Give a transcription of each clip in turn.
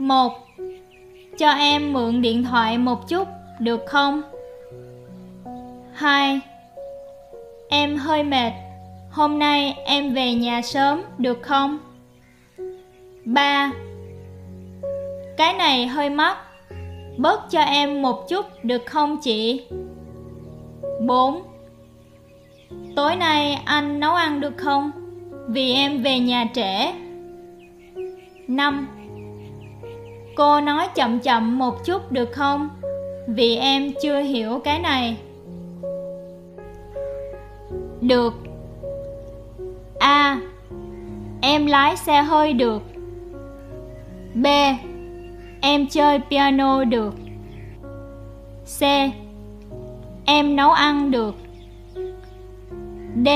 1. Cho em mượn điện thoại một chút, được không? 2. Em hơi mệt, hôm nay em về nhà sớm, được không? 3. Cái này hơi mắc, bớt cho em một chút, được không chị? 4. Tối nay anh nấu ăn được không? Vì em về nhà trễ. 5. Cô nói chậm chậm một chút được không? Vì em chưa hiểu cái này. Được. A. Em lái xe hơi được. B. Em chơi piano được. C. Em nấu ăn được. D.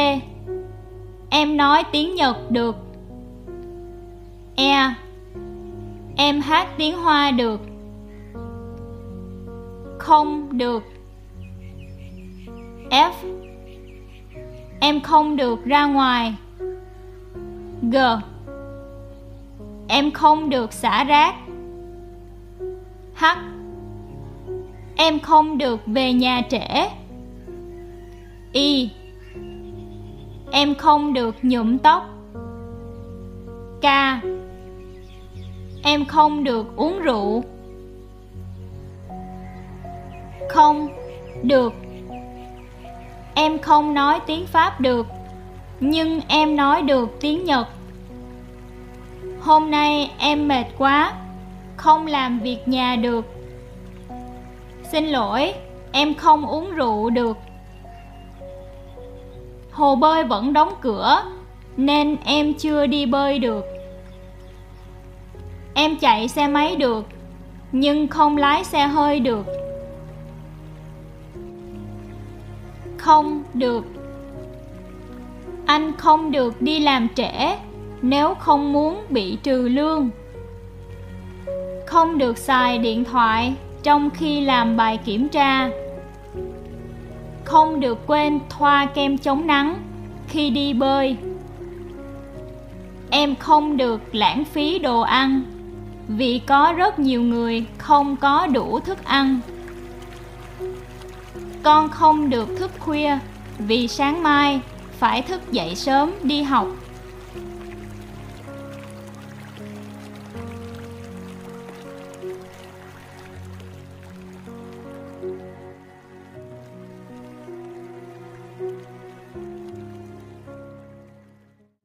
Em nói tiếng Nhật được. E. Em hát tiếng Hoa được. Không được. F. Em không được ra ngoài. G. Em không được xả rác. H. Em không được về nhà trễ. Y. Em không được nhuộm tóc. K. Em không được uống rượu. Không được. Em không nói tiếng Pháp được, nhưng em nói được tiếng Nhật. Hôm nay em mệt quá, không làm việc nhà được. Xin lỗi, em không uống rượu được. Hồ bơi vẫn đóng cửa, nên em chưa đi bơi được. Em chạy xe máy được, nhưng không lái xe hơi được. Không được. Anh không được đi làm trễ nếu không muốn bị trừ lương. Không được xài điện thoại trong khi làm bài kiểm tra. Không được quên thoa kem chống nắng khi đi bơi. Em không được lãng phí đồ ăn vì có rất nhiều người không có đủ thức ăn. Con không được thức khuya, vì sáng mai phải thức dậy sớm đi học.